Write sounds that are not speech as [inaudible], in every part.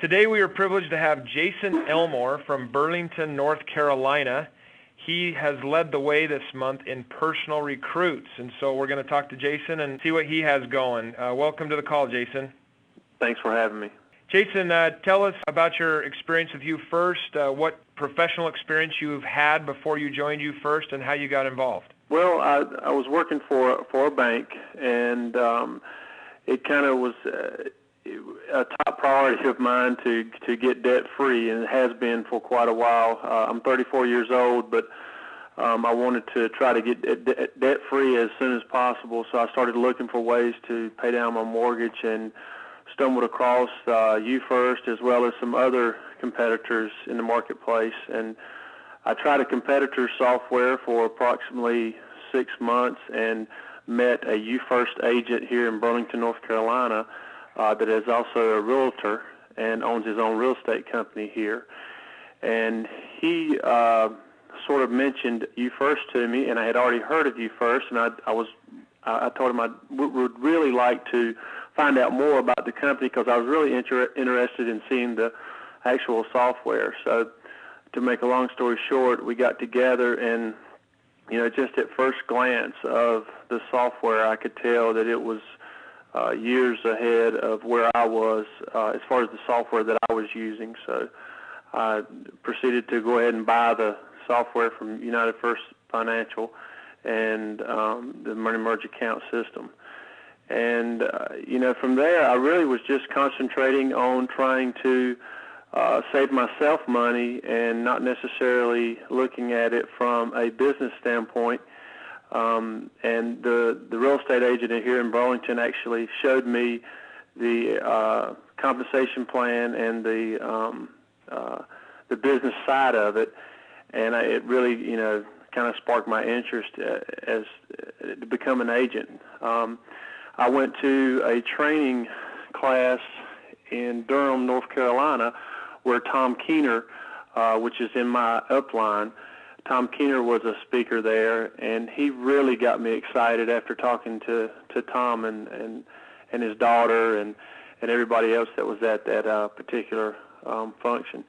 Today we are privileged to have Jason Elmore from Burlington, North Carolina. He has led the way this month in personal recruits, and so we're going to talk to Jason and see what he has going. Uh, welcome to the call, Jason. Thanks for having me. Jason, uh, tell us about your experience with You First, uh, what professional experience you've had before you joined You First, and how you got involved. Well, I, I was working for for a bank, and um, it kind of was uh, a top priority of mine to to get debt free, and it has been for quite a while. Uh, I'm 34 years old, but um, I wanted to try to get debt free as soon as possible. So I started looking for ways to pay down my mortgage and stumbled across uh, you first as well as some other competitors in the marketplace. And I tried a competitor software for approximately six months and met a you first agent here in Burlington, North Carolina uh, that is also a realtor and owns his own real estate company here. And he uh, sort of mentioned you first to me, and I had already heard of you first, and I, I was I told him I would really like to find out more about the company because I was really inter- interested in seeing the actual software. So, to make a long story short, we got together and you know just at first glance of the software, I could tell that it was uh, years ahead of where I was uh, as far as the software that I was using. So I proceeded to go ahead and buy the software from United First Financial and um, the money merge account system. And uh, you know, from there, I really was just concentrating on trying to uh, save myself money and not necessarily looking at it from a business standpoint. Um, and the the real estate agent here in Burlington actually showed me the uh, compensation plan and the um, uh, the business side of it, and I, it really you know kind of sparked my interest uh, as uh, to become an agent. Um, I went to a training class in Durham, North Carolina, where Tom Keener, uh, which is in my upline, Tom Keener was a speaker there, and he really got me excited after talking to to Tom and and and his daughter and and everybody else that was at that uh, particular um, function.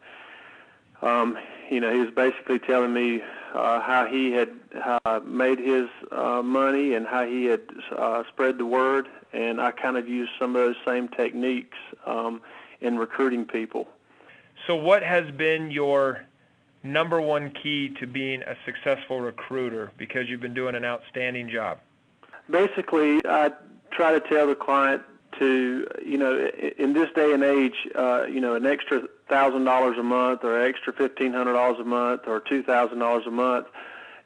Um, you know, he was basically telling me uh, how he had uh, made his uh, money and how he had uh, spread the word, and I kind of used some of those same techniques um, in recruiting people. So, what has been your number one key to being a successful recruiter? Because you've been doing an outstanding job. Basically, I try to tell the client to, you know, in this day and age, uh, you know, an extra thousand dollars a month or extra fifteen hundred dollars a month or two thousand dollars a month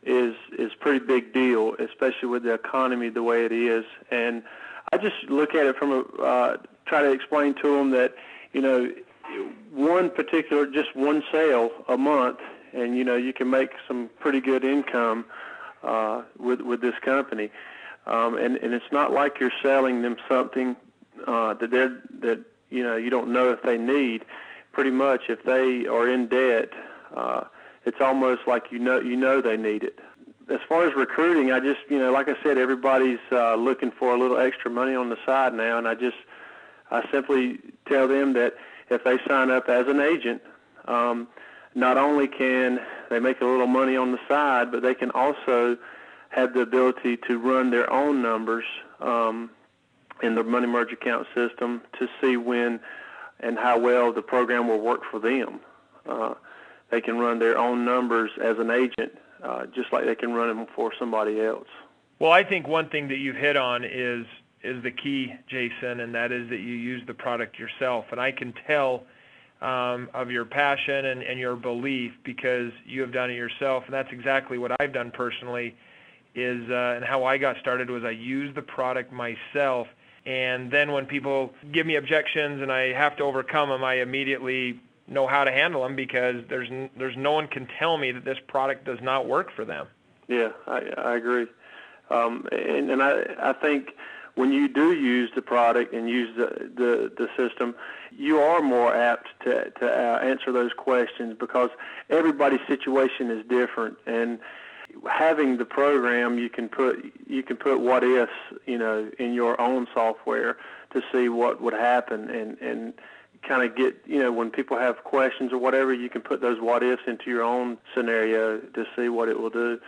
is is pretty big deal, especially with the economy the way it is. And I just look at it from a uh, try to explain to them that, you know, one particular just one sale a month, and you know you can make some pretty good income uh, with with this company. Um, and and it's not like you're selling them something uh, that they that you know you don't know if they need. Pretty much, if they are in debt, uh, it's almost like you know you know they need it. As far as recruiting, I just you know like I said, everybody's uh, looking for a little extra money on the side now, and I just I simply tell them that if they sign up as an agent, um, not only can they make a little money on the side, but they can also have the ability to run their own numbers um, in the money merge account system to see when and how well the program will work for them. Uh, they can run their own numbers as an agent, uh, just like they can run them for somebody else. Well, I think one thing that you've hit on is is the key, Jason, and that is that you use the product yourself. And I can tell um, of your passion and, and your belief because you have done it yourself, and that's exactly what I've done personally. Is uh, and how I got started was I used the product myself and then when people give me objections and I have to overcome them, I immediately know how to handle them because there's there's no one can tell me that this product does not work for them. Yeah, I, I agree, um, and, and I I think when you do use the product and use the the, the system, you are more apt to to uh, answer those questions because everybody's situation is different and having the program, you can put you can put what ifs, you know, in your own software to see what would happen and and kind of get, you know, when people have questions or whatever, you can put those what ifs into your own scenario to see what it will do.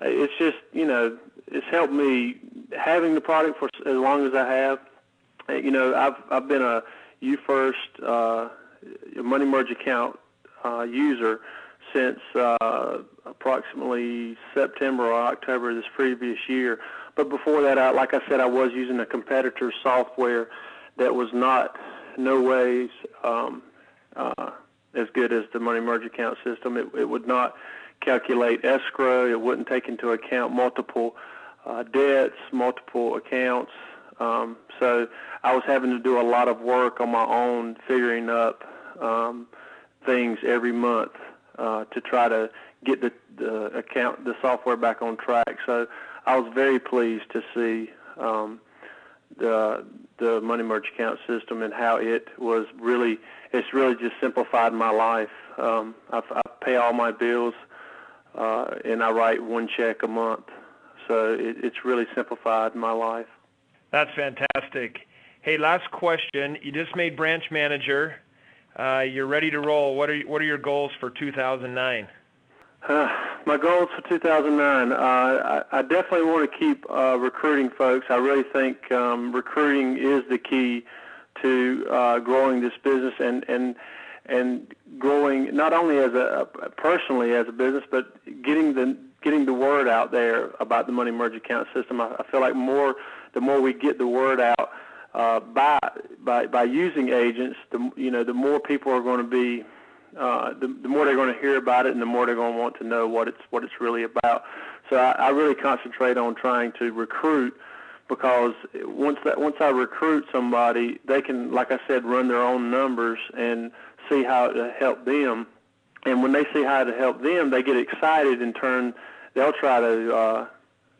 Uh, It's just, you know, it's helped me having the product for as long as I have. Uh, You know, I've I've been a you first uh, money merge account uh, user since uh, approximately September or October of this previous year. But before that, I, like I said, I was using a competitor software that was not no ways um, uh, as good as the money merge account system. It, it would not calculate escrow. It wouldn't take into account multiple uh, debts, multiple accounts. Um, so I was having to do a lot of work on my own, figuring up um, things every month uh, to try to get the, the account, the software back on track. So I was very pleased to see um, the the money merge account system and how it was really it's really just simplified my life. Um, I, I pay all my bills uh, and I write one check a month, so it, it's really simplified my life. That's fantastic. Hey, last question. You just made branch manager. Uh, you're ready to roll. What are what are your goals for 2009? Uh, [sighs] my goals for 2009. Uh, I, I definitely want to keep uh, recruiting folks. I really think um, recruiting is the key to uh, growing this business and and and growing not only as a personally as a business, but getting the getting the word out there about the money merge account system. I, I feel like more the more we get the word out uh, by by by using agents, the you know the more people are going to be uh, the, the more they're going to hear about it, and the more they're going to want to know what it's what it's really about. So I, I really concentrate on trying to recruit because once that once I recruit somebody, they can, like I said, run their own numbers and see how to help them. And when they see how to help them, they get excited and turn. They'll try to. Uh,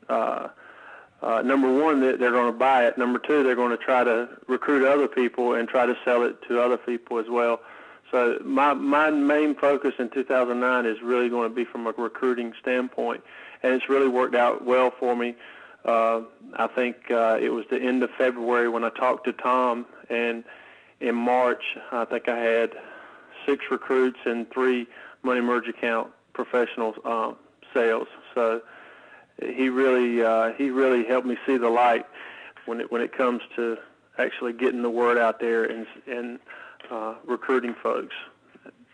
uh, uh, number one, they're going to buy it. Number two, they're going to try to recruit other people and try to sell it to other people as well. So my my main focus in 2009 is really going to be from a recruiting standpoint, and it's really worked out well for me. Uh, I think uh, it was the end of February when I talked to Tom, and in March I think I had six recruits and three money merge account professional um, sales. So he really uh, he really helped me see the light when it when it comes to actually getting the word out there and and uh, recruiting folks.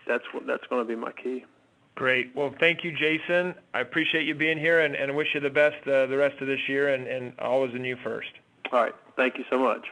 That's what that's going to be my key. Great. Well, thank you, Jason. I appreciate you being here and, and wish you the best uh, the rest of this year and, and always in you first. All right. Thank you so much.